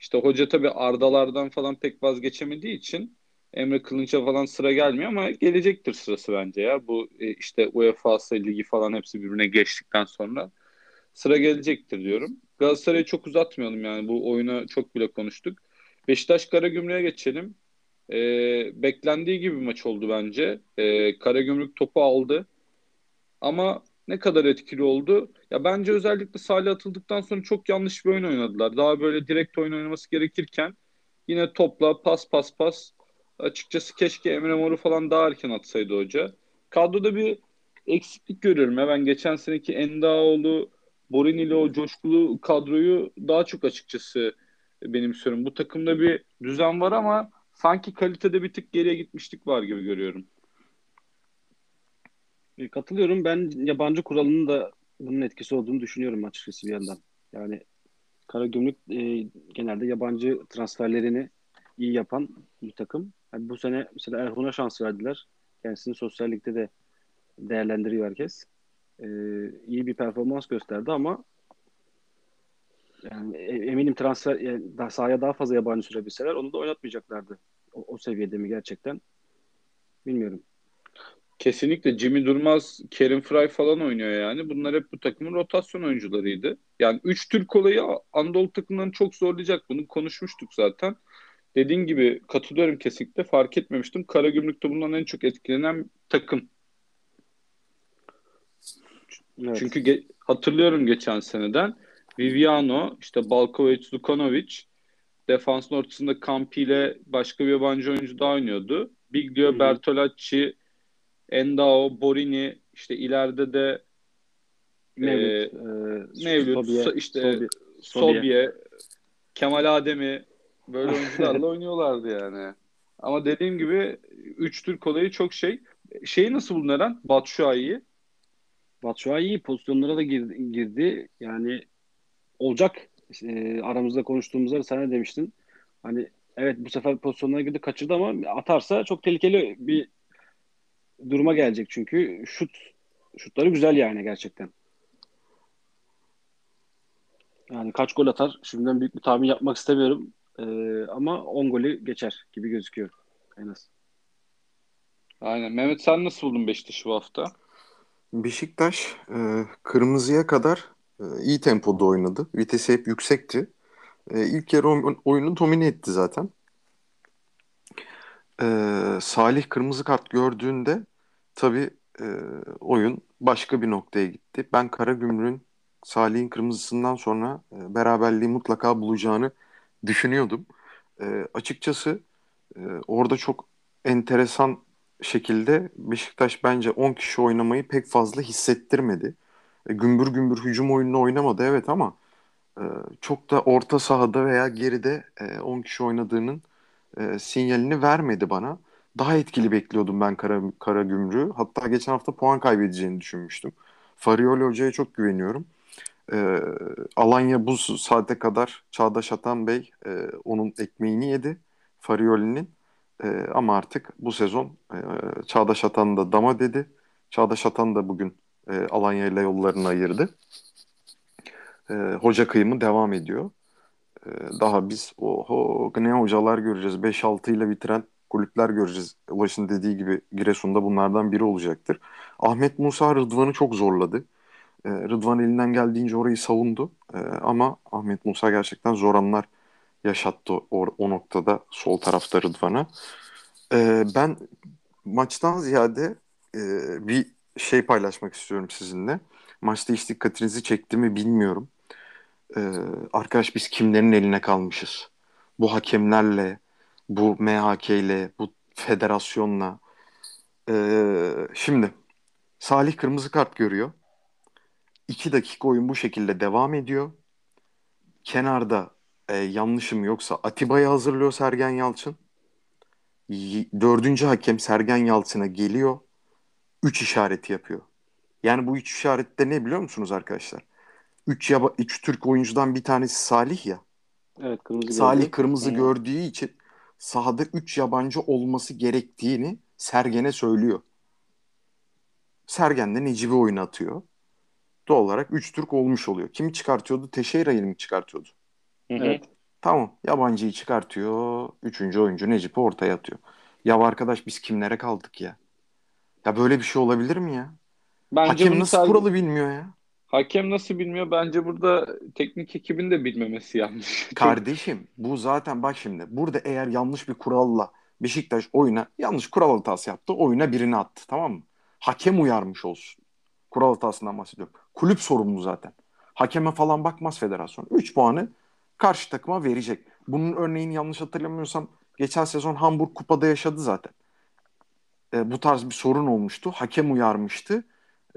İşte hoca tabii Ardalardan falan pek vazgeçemediği için Emre Kılınç'a falan sıra gelmiyor ama gelecektir sırası bence ya. Bu e, işte UEFA Ligi falan hepsi birbirine geçtikten sonra sıra gelecektir diyorum. Galatasaray'ı çok uzatmayalım yani bu oyuna çok bile konuştuk. Beşiktaş Karagümrük'e geçelim. E, beklendiği gibi bir maç oldu bence. E, Karagümrük topu aldı. Ama ne kadar etkili oldu? Ya bence özellikle Salih atıldıktan sonra çok yanlış bir oyun oynadılar. Daha böyle direkt oyun oynaması gerekirken yine topla pas pas pas. Açıkçası keşke Emre Mor'u falan daha erken atsaydı hoca. Kadroda bir eksiklik görüyorum ya. Ben geçen seneki Endaoğlu, Borini ile o coşkulu kadroyu daha çok açıkçası benimsiyorum. Bu takımda bir düzen var ama sanki kalitede bir tık geriye gitmişlik var gibi görüyorum. E, katılıyorum. Ben yabancı kuralının da bunun etkisi olduğunu düşünüyorum açıkçası bir yandan. Yani Karagümrük e, genelde yabancı transferlerini iyi yapan bir takım. Yani bu sene mesela Erhun'a şans verdiler. Kendisini sosyal de değerlendiriyor herkes. E, iyi bir performans gösterdi ama yani e, eminim transfer yani daha sahaya daha fazla yabancı sürebilseler onu da oynatmayacaklardı. O, o seviyede mi gerçekten? Bilmiyorum. Kesinlikle Jimmy Durmaz, Kerim Fry falan oynuyor yani. Bunlar hep bu takımın rotasyon oyuncularıydı. Yani 3 Türk olayı Anadolu takımlarını çok zorlayacak. Bunu konuşmuştuk zaten. Dediğin gibi katılıyorum kesinlikle. Fark etmemiştim. Karagümrük'te bundan en çok etkilenen takım. Evet. Çünkü ge- hatırlıyorum geçen seneden Viviano, işte Balkovic, Lukanovic defansın ortasında Campi ile başka bir yabancı oyuncu daha oynuyordu. Biglio, Hı-hı. Bertolacci, Endao, Borini işte ileride de Mevlüt, e, e, Mevlüt Sobie, işte Sobie, Sobie, Kemal Ademi böyle oyuncularla *laughs* oynuyorlardı yani. Ama dediğim gibi 3 Türk olayı çok şey. Şeyi nasıl buldun Eren? Batshuayi'yi. Batshuayi pozisyonlara da girdi. girdi. Yani olacak. E, aramızda konuştuğumuzda sen ne demiştin? Hani evet bu sefer pozisyonlara girdi kaçırdı ama atarsa çok tehlikeli bir duruma gelecek çünkü şut şutları güzel yani gerçekten. Yani kaç gol atar? Şimdiden büyük bir tahmin yapmak istemiyorum. Ee, ama 10 golü geçer gibi gözüküyor en az. Aynen. Mehmet sen nasıl buldun Beşiktaş'ı bu hafta? Beşiktaş e, kırmızıya kadar e, iyi tempoda oynadı. Vitesi hep yüksekti. E, ilk yarı oyunu domine etti zaten. E, Salih kırmızı kart gördüğünde tabii e, oyun başka bir noktaya gitti. Ben Karagümrük'ün Salih'in kırmızısından sonra e, beraberliği mutlaka bulacağını düşünüyordum. E, açıkçası e, orada çok enteresan şekilde Beşiktaş bence 10 kişi oynamayı pek fazla hissettirmedi. E, gümbür gümbür hücum oyununu oynamadı evet ama e, çok da orta sahada veya geride e, 10 kişi oynadığının e, sinyalini vermedi bana. Daha etkili bekliyordum ben Kara, Kara Gümrük'ü. Hatta geçen hafta puan kaybedeceğini düşünmüştüm. Farioli Hoca'ya çok güveniyorum. E, Alanya bu saate kadar Çağdaş Atan Bey e, onun ekmeğini yedi. Farioli'nin. E, ama artık bu sezon e, Çağdaş Atan da dama dedi. Çağdaş Atan da bugün e, Alanya ile yollarını ayırdı. E, hoca kıyımı devam ediyor. E, daha biz oho, ne hocalar göreceğiz. 5-6 ile bitiren kulüpler göreceğiz. Ulaş'ın dediği gibi Giresun'da bunlardan biri olacaktır. Ahmet Musa Rıdvan'ı çok zorladı. E, Rıdvan elinden geldiğince orayı savundu. E, ama Ahmet Musa gerçekten zor anlar yaşattı o, o noktada sol tarafta Rıdvan'a. E, ben maçtan ziyade e, bir şey paylaşmak istiyorum sizinle. Maçta hiç dikkatinizi çekti mi bilmiyorum. Arkadaş biz kimlerin eline kalmışız? Bu hakemlerle, bu MHK ile, bu federasyonla. Şimdi Salih kırmızı kart görüyor. 2 dakika oyun bu şekilde devam ediyor. Kenarda e, yanlışım yoksa Atiba'yı hazırlıyor Sergen Yalçın. Dördüncü hakem Sergen Yalçın'a geliyor. Üç işareti yapıyor. Yani bu üç işarette ne biliyor musunuz arkadaşlar? Üç, yaba, üç Türk oyuncudan bir tanesi Salih ya. Evet kırmızı Salih gördü. kırmızı evet. gördüğü için sahada üç yabancı olması gerektiğini Sergen'e söylüyor. Sergen de Necip'i oyuna atıyor doğal olarak 3 Türk olmuş oluyor. Kimi çıkartıyordu? Teixeira'yı mı çıkartıyordu? Evet. Tamam. Yabancıyı çıkartıyor. Üçüncü oyuncu Necip'i ortaya atıyor. Ya arkadaş biz kimlere kaldık ya? Ya böyle bir şey olabilir mi ya? Bence Hakem nasıl sadece... kuralı bilmiyor ya? Hakem nasıl bilmiyor? Bence burada teknik ekibin de bilmemesi yanlış. *laughs* Kardeşim bu zaten bak şimdi burada eğer yanlış bir kuralla Beşiktaş oyuna yanlış kural hatası yaptı. Oyuna birini attı tamam mı? Hakem uyarmış olsun. Kural hatasından bahsediyorum. Kulüp sorumlu zaten. Hakeme falan bakmaz federasyon. 3 puanı karşı takıma verecek. Bunun örneğini yanlış hatırlamıyorsam geçen sezon Hamburg Kupa'da yaşadı zaten. E, bu tarz bir sorun olmuştu. Hakem uyarmıştı.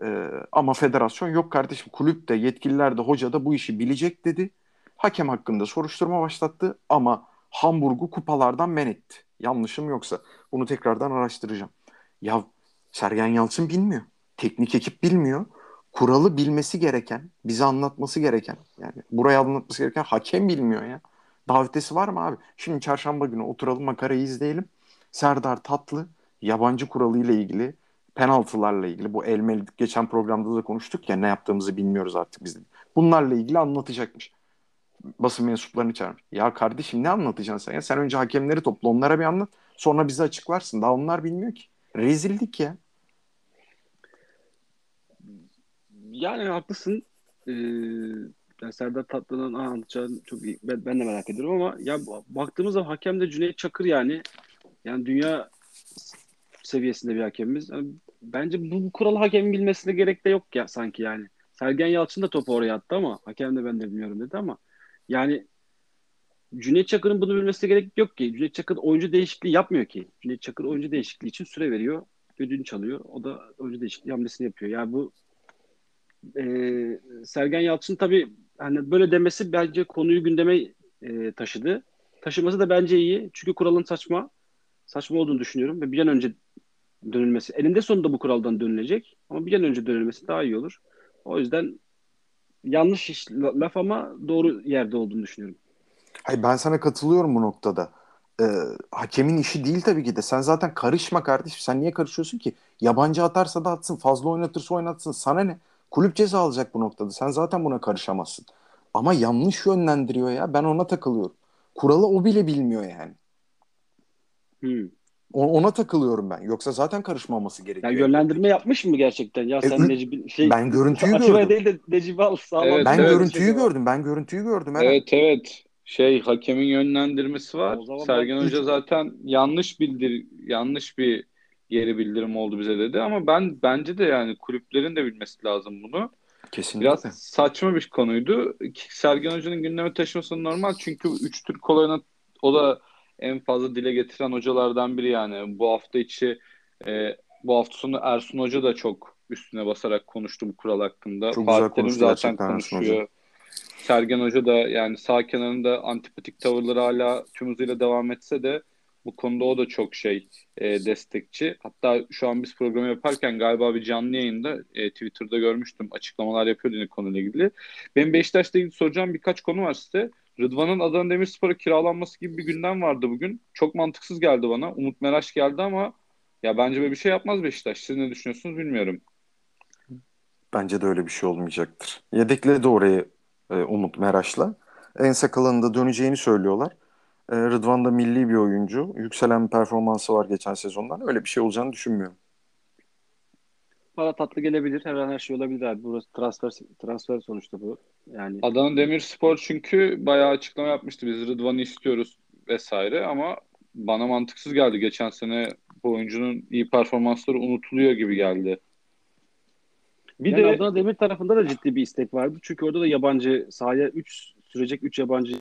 E, ama federasyon yok kardeşim kulüp de yetkililer de hoca da bu işi bilecek dedi. hakem hakkında soruşturma başlattı ama Hamburg'u kupalardan men etti. Yanlışım yoksa. Bunu tekrardan araştıracağım. Ya Sergen Yalçın bilmiyor. Teknik ekip bilmiyor. Kuralı bilmesi gereken, bize anlatması gereken, yani buraya anlatması gereken hakem bilmiyor ya. Davetesi var mı abi? Şimdi çarşamba günü oturalım makarayı izleyelim. Serdar Tatlı yabancı kuralı ile ilgili penaltılarla ilgili bu elmeli geçen programda da konuştuk ya ne yaptığımızı bilmiyoruz artık biz. Bunlarla ilgili anlatacakmış. Basın mensuplarını çağırmış. Ya kardeşim ne anlatacaksın sen ya? Sen önce hakemleri topla onlara bir anlat. Sonra bize açıklarsın. Daha onlar bilmiyor ki. Rezillik ya. Yani haklısın. Ee, yani Serdar Tatlı'nın anlatacağını çok iyi. Ben, ben de merak ediyorum ama ya baktığımız zaman hakem de Cüneyt Çakır yani. Yani dünya seviyesinde bir hakemimiz. Yani bence bu, bu kuralı hakemin bilmesine gerek de yok ya sanki yani. Sergen Yalçın da topu oraya attı ama hakem de ben de bilmiyorum dedi ama yani Cüneyt Çakır'ın bunu bilmesine gerek yok ki. Cüneyt Çakır oyuncu değişikliği yapmıyor ki. Cüneyt Çakır oyuncu değişikliği için süre veriyor. Ödünü çalıyor. O da oyuncu değişikliği hamlesini yapıyor. Yani bu e, Sergen Yalçın tabii hani böyle demesi bence konuyu gündeme e, taşıdı. Taşıması da bence iyi. Çünkü kuralın saçma. Saçma olduğunu düşünüyorum ve bir an önce dönülmesi. Elinde sonunda bu kuraldan dönülecek ama bir an önce dönülmesi daha iyi olur. O yüzden yanlış iş, laf ama doğru yerde olduğunu düşünüyorum. Hayır ben sana katılıyorum bu noktada. Ee, hakemin işi değil tabii ki de. Sen zaten karışma kardeşim. Sen niye karışıyorsun ki? Yabancı atarsa da atsın. Fazla oynatırsa oynatsın. Sana ne? Kulüp ceza alacak bu noktada. Sen zaten buna karışamazsın. Ama yanlış yönlendiriyor ya. Ben ona takılıyorum. Kuralı o bile bilmiyor yani. Hmm. Ona takılıyorum ben. Yoksa zaten karışmaması gerekiyor. Yani yönlendirme yapmış mı gerçekten? Ya sen e, Necip şey ben görüntüyü gördüm. değil de Necip'i al sağlam. Evet, ben evet. görüntüyü gördüm. Ben görüntüyü gördüm. Eren. Evet evet. Şey hakemin yönlendirmesi var. Sergen ben- Hoca zaten yanlış bildir yanlış bir geri bildirim oldu bize dedi ama ben bence de yani kulüplerin de bilmesi lazım bunu. Kesinlikle. Biraz saçma bir konuydu. Sergen Hoca'nın gündeme taşıması normal çünkü 3 Türk olayına o da en fazla dile getiren hocalardan biri yani. Bu hafta içi e, bu hafta sonu Ersun Hoca da çok üstüne basarak konuştu bu kural hakkında. Çok güzel Fatih Terim konuştu zaten konuşuyor. Sergen Hoca da yani sağ kenarında antipatik tavırları hala tüm hızıyla devam etse de bu konuda o da çok şey e, destekçi. Hatta şu an biz programı yaparken galiba bir canlı yayında e, Twitter'da görmüştüm. Açıklamalar yapıyordu yine konuyla ilgili. Benim Beşiktaş'la ilgili soracağım birkaç konu var size. Rıdvan'ın Adana Demirspor'a kiralanması gibi bir gündem vardı bugün. Çok mantıksız geldi bana. Umut Meraş geldi ama ya bence böyle bir şey yapmaz Beşiktaş. Siz ne düşünüyorsunuz bilmiyorum. Bence de öyle bir şey olmayacaktır. Yedekledi orayı e, Umut Meraş'la. En sakalında döneceğini söylüyorlar. E, Rıdvan da milli bir oyuncu. Yükselen bir performansı var geçen sezondan. Öyle bir şey olacağını düşünmüyorum. Para tatlı gelebilir. Her an her şey olabilir abi. Burası transfer transfer sonuçta bu. Yani Adana Demirspor çünkü bayağı açıklama yapmıştı. Biz Rıdvan'ı istiyoruz vesaire ama bana mantıksız geldi. Geçen sene bu oyuncunun iyi performansları unutuluyor gibi geldi. Bir yani de Adana Demir tarafında da ciddi bir istek vardı. Çünkü orada da yabancı sahaya 3 sürecek 3 yabancı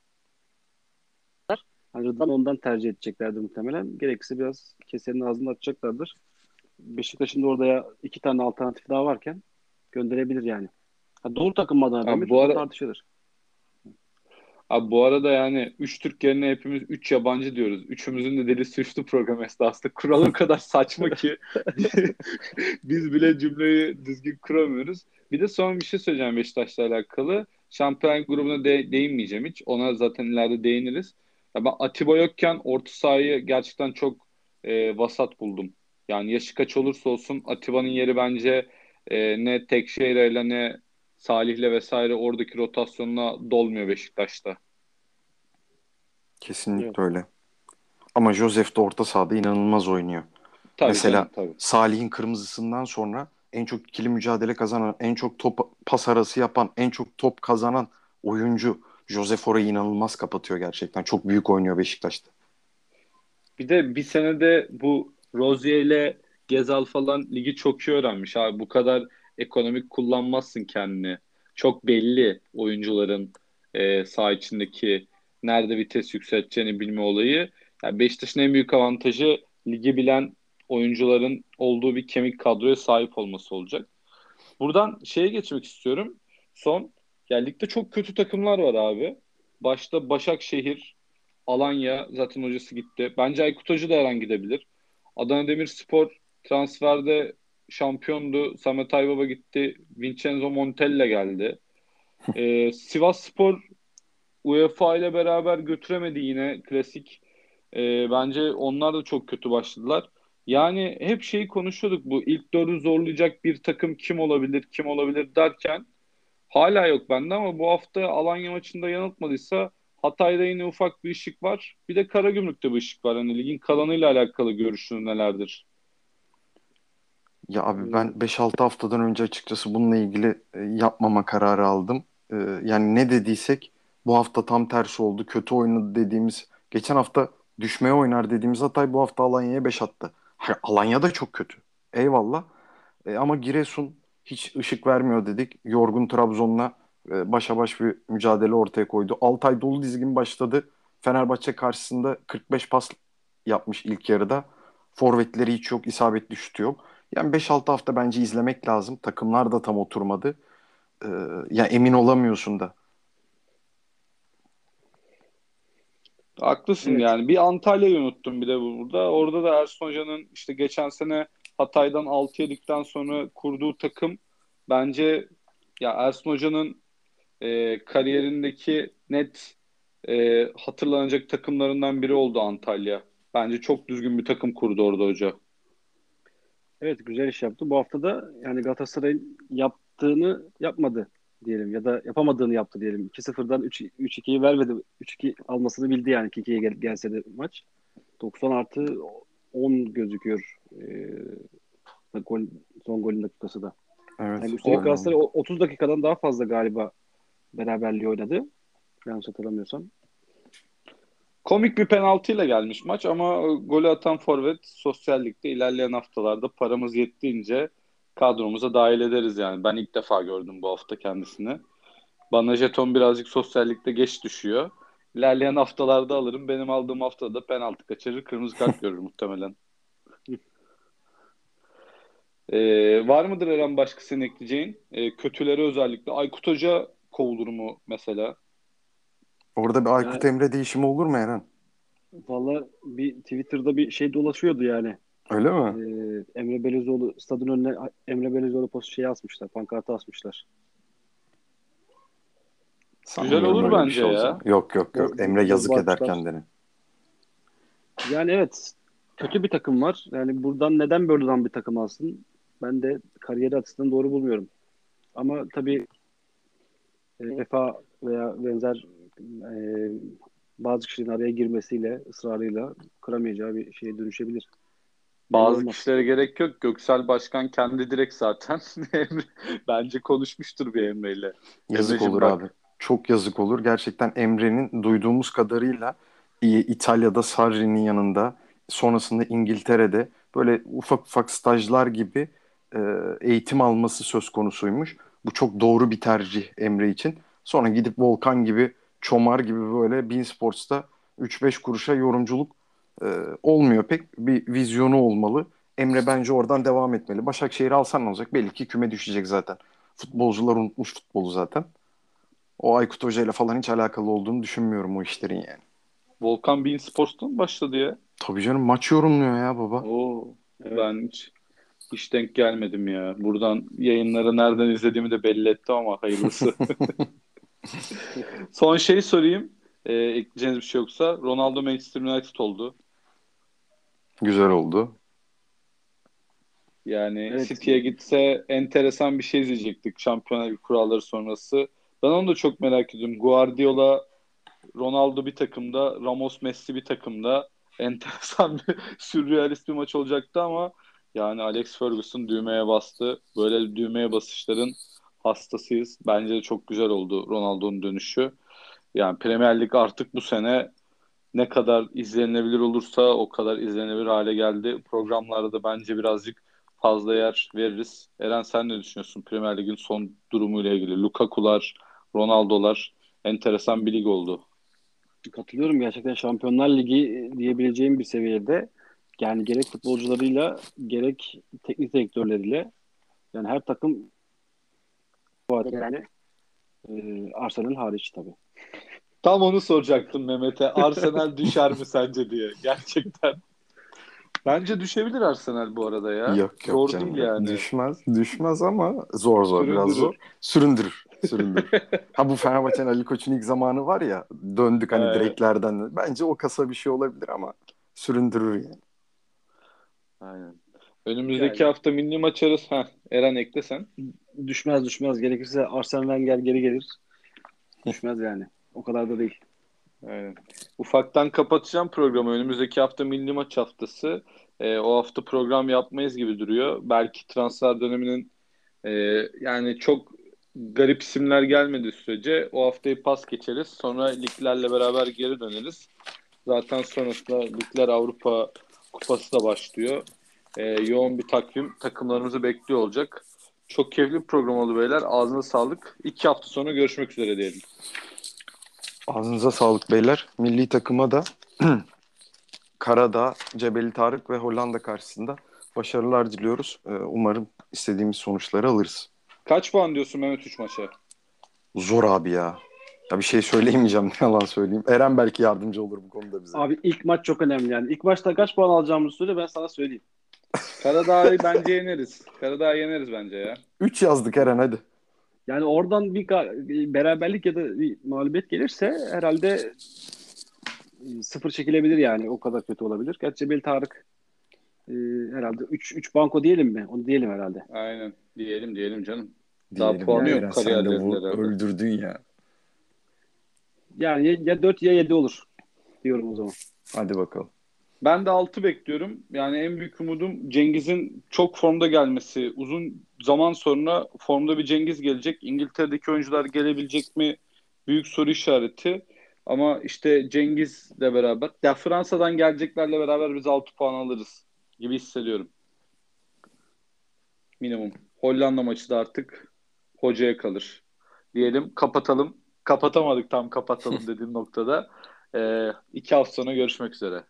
Rıdvan ondan tercih edeceklerdi muhtemelen. Gerekirse biraz kesenin ağzını açacaklardır. Beşiktaş'ın da orada ya iki tane alternatif daha varken gönderebilir yani. Ha, doğru takım mı Adana Abi bu ara- tartışılır. Abi bu arada yani 3 Türk yerine hepimiz 3 yabancı diyoruz. Üçümüzün de dili suçlu program esnasında. Kural o *laughs* kadar saçma ki *laughs* biz bile cümleyi düzgün kuramıyoruz. Bir de son bir şey söyleyeceğim Beşiktaş'la alakalı. Şampiyon grubuna de- değinmeyeceğim hiç. Ona zaten ileride değiniriz. Ya ben Atiba yokken orta sahayı gerçekten çok e, vasat buldum. Yani yaşı kaç olursa olsun Atiba'nın yeri bence e, ne Tekşehir'le ne Salih'le vesaire oradaki rotasyonuna dolmuyor Beşiktaş'ta. Kesinlikle Evet. öyle. Ama Josef de orta sahada inanılmaz oynuyor. Tabii Mesela- canım, tabii. Salih'in kırmızısından sonra en çok ikili mücadele kazanan, en çok top pas arası yapan, en çok top kazanan oyuncu Josef orayı inanılmaz kapatıyor gerçekten. Çok büyük oynuyor Beşiktaş'ta. Bir de bir senede bu Rozier ile Gezal falan ligi çok iyi öğrenmiş abi. Bu kadar ekonomik kullanmazsın kendini. Çok belli oyuncuların e, saha içindeki nerede vites yükselteceğini bilme olayı. Yani Beşiktaş'ın en büyük avantajı ligi bilen oyuncuların olduğu bir kemik kadroya sahip olması olacak. Buradan şeye geçmek istiyorum. Son, ya ligde çok kötü takımlar var abi. başta Başakşehir, Alanya zaten hocası gitti. Bence Aykut Hoca da her an gidebilir. Adana Demirspor transferde şampiyondu. Samet Aybaba gitti. Vincenzo Montella geldi. Ee, Sivas Spor UEFA ile beraber götüremedi yine klasik. Ee, bence onlar da çok kötü başladılar. Yani hep şeyi konuşuyorduk bu ilk dördü zorlayacak bir takım kim olabilir kim olabilir derken hala yok bende ama bu hafta Alanya maçında yanıltmadıysa Hatay'da yine ufak bir ışık var. Bir de Karagümrük'te bir ışık var. Hani ligin kalanıyla alakalı görüşün nelerdir? Ya abi ben 5-6 haftadan önce açıkçası bununla ilgili e, yapmama kararı aldım. E, yani ne dediysek bu hafta tam tersi oldu. Kötü oynadı dediğimiz, geçen hafta düşmeye oynar dediğimiz Hatay bu hafta Alanya'ya 5 attı. Alanya da çok kötü. Eyvallah. E, ama Giresun hiç ışık vermiyor dedik. Yorgun Trabzon'la e, başa baş bir mücadele ortaya koydu. Altay dolu dizgin başladı. Fenerbahçe karşısında 45 pas yapmış ilk yarıda. Forvetleri hiç yok, isabetli şutu yok. Yani 5-6 hafta bence izlemek lazım. Takımlar da tam oturmadı. Ee, ya emin olamıyorsun da. Haklısın Evet. yani. Bir Antalya'yı unuttum bir de burada. Orada da Ersun Hoca'nın işte geçen sene Hatay'dan 6 yedikten sonra kurduğu takım bence ya Ersun Hoca'nın e, kariyerindeki net e, hatırlanacak takımlarından biri oldu Antalya. Bence çok düzgün bir takım kurdu orada hoca. Evet güzel iş yaptı. Bu hafta da yani Galatasaray'ın yaptığını yapmadı diyelim ya da yapamadığını yaptı diyelim. 2-0'dan 3 3-2'yi vermedi. 3-2 almasını bildi yani 2-2'ye gel- gelse de maç. 90 artı 10 gözüküyor ee, gol, son golün dakikası da. Evet. Yani üstelik Galatasaray o- 30 dakikadan daha fazla galiba beraberliği oynadı. Yanlış hatırlamıyorsam. Komik bir penaltıyla gelmiş maç ama e, golü atan forvet sosyal ligde ilerleyen haftalarda paramız yettiğince kadromuza dahil ederiz yani. Ben ilk defa gördüm bu hafta kendisini. Bana jeton birazcık sosyal ligde geç düşüyor. İlerleyen haftalarda alırım. Benim aldığım haftada penaltı kaçırır, kırmızı kart *laughs* görür muhtemelen. Ee, var mıdır Eren başka senin ekleyeceğin? Ee, kötüleri özellikle. Aykut Hoca kovulur mu mesela? Orada bir Aykut Emre değişimi olur mu Eren? Valla bir Twitter'da bir şey dolaşıyordu yani. Öyle mi? Ee, Emre Belözoğlu stadın önüne Emre Belözoğlu post şey asmışlar, pankartı asmışlar. Sanmıyorum olur bence şey ya. Yok yok yok. Emre yazık eder başlar. kendini. Yani evet kötü bir takım var. Yani buradan neden böyle olan bir takım alsın? Ben de kariyeri açısından doğru bulmuyorum. Ama tabii e, vefa veya benzer e, bazı kişinin araya girmesiyle, ısrarıyla kıramayacağı bir şeye dönüşebilir. Bazı Olmaz. kişilere gerek yok. Göksel Başkan kendi direkt zaten *laughs* Emre- bence konuşmuştur bir Emre'yle. Yazık Emreciğim olur bak. abi. Çok yazık olur. Gerçekten Emre'nin duyduğumuz kadarıyla İ- İtalya'da Sarri'nin yanında sonrasında İngiltere'de böyle ufak ufak stajlar gibi e, eğitim alması söz konusuymuş. Bu çok doğru bir tercih Emre için. Sonra gidip Volkan gibi, Çomar gibi böyle Bein Sports'ta 3-5 kuruşa yorumculuk e, olmuyor pek. Bir vizyonu olmalı. Emre bence oradan devam etmeli. Başakşehir'i alsan ne olacak? Belli ki küme düşecek zaten. Futbolcular unutmuş futbolu zaten. O Aykut Hoca ile falan hiç alakalı olduğunu düşünmüyorum o işlerin yani. Volkan Bein Sports'tan mı başladı ya? Tabii canım maç yorumluyor ya baba. Oo, Evet. ben hiç, hiç denk gelmedim ya. Buradan yayınları nereden izlediğimi de belli ettim ama hayırlısı. *laughs* Son şey sorayım. Ee, ekleyeceğiniz bir şey yoksa. Ronaldo Manchester United oldu. Güzel oldu. Yani Evet. City'ye gitse enteresan bir şey izleyecektik Şampiyonlar Ligi kuralları sonrası. Ben onu da çok merak ediyorum. Guardiola, Ronaldo bir takımda, Ramos, Messi bir takımda. *laughs* Enteresan bir, sürrealist bir maç olacaktı ama yani Alex Ferguson düğmeye bastı. Böyle düğmeye basışların hastasıyız. Bence de çok güzel oldu Ronaldo'nun dönüşü. Yani Premier Lig artık bu sene ne kadar izlenebilir olursa o kadar izlenebilir hale geldi. Programlarda da bence birazcık fazla yer veririz. Eren sen ne düşünüyorsun Premier Lig'in son durumuyla ilgili? Lukaku'lar, Ronaldo'lar enteresan bir lig oldu. Katılıyorum gerçekten Şampiyonlar Ligi diyebileceğim bir seviyede. Yani gerek futbolcularıyla gerek teknik direktörleriyle yani her takım bu arada yani e, Arsenal hariç tabii. Tam onu soracaktım Mehmet'e. Arsenal düşer mi sence diye. Gerçekten. *laughs* Bence düşebilir Arsenal bu arada ya. Yok yok Zor canım. değil yani. Düşmez. Düşmez ama zor zor biraz Süründürür. zor. Süründürür. Süründürür. *laughs* ha bu Fenerbahçe'nin Ali Koç'un ilk zamanı var ya döndük hani Evet. direklerden. Bence o kasa bir şey olabilir ama süründürür yani. Aynen. Önümüzdeki Yani- hafta milli maç arası. Heh, Eren ekle sen. Düşmez düşmez. Gerekirse Arsene Wenger geri gelir. *laughs* Düşmez yani. O kadar da değil. Aynen. Ufaktan kapatacağım programı. Önümüzdeki hafta milli maç haftası. Ee, o hafta program yapmayız gibi duruyor. Belki transfer döneminin e, yani çok garip isimler gelmediği sürece o haftayı pas geçeriz. Sonra liglerle beraber geri döneriz. Zaten sonrasında ligler Avrupa Kupası da başlıyor. Ee, yoğun bir takvim takımlarımızı bekliyor olacak. Çok keyifli bir program oldu beyler. Ağzına sağlık. İki hafta sonra görüşmek üzere diyelim. Ağzınıza sağlık beyler. Milli takıma da *clears throat* Karadağ, Cebeli Tarık ve Hollanda karşısında başarılar diliyoruz. Ee, Umarım istediğimiz sonuçları alırız. Kaç puan diyorsun Mehmet 3 maça? Zor abi ya. Ya bir şey söyleyemeyeceğim ne *laughs* yalan söyleyeyim. Eren belki yardımcı olur bu konuda bize. Abi ilk maç çok önemli yani. İlk maçta kaç puan alacağımızı söyle ben sana söyleyeyim. Karadağ'ı bence yeneriz. Karadağ'ı yeneriz bence ya. 3 yazdık Eren hadi. Yani oradan bir, beraberlik ya da bir mağlubiyet gelirse herhalde e, sıfır çekilebilir yani. O kadar kötü olabilir. Gerçi Cebel Tarık e, herhalde 3 3 banko diyelim mi? Onu diyelim herhalde. Aynen. Diyelim diyelim canım. Daha Diyelim puanı ya, yok kariyerlerinde öldürdün ya. Yani ya, ya 4 ya 7 olur diyorum o zaman. Hadi bakalım. Ben de 6 bekliyorum. Yani en büyük umudum Cengiz'in çok formda gelmesi. Uzun zaman sonra formda bir Cengiz gelecek. İngiltere'deki oyuncular gelebilecek mi? Büyük soru işareti. Ama işte Cengiz'le beraber ya Fransa'dan geleceklerle beraber biz 6 puan alırız gibi hissediyorum. Minimum. Hollanda maçı da artık hocaya kalır. Diyelim kapatalım. Kapatamadık tam kapatalım *laughs* dediğim noktada. Ee, iki hafta sonra görüşmek üzere.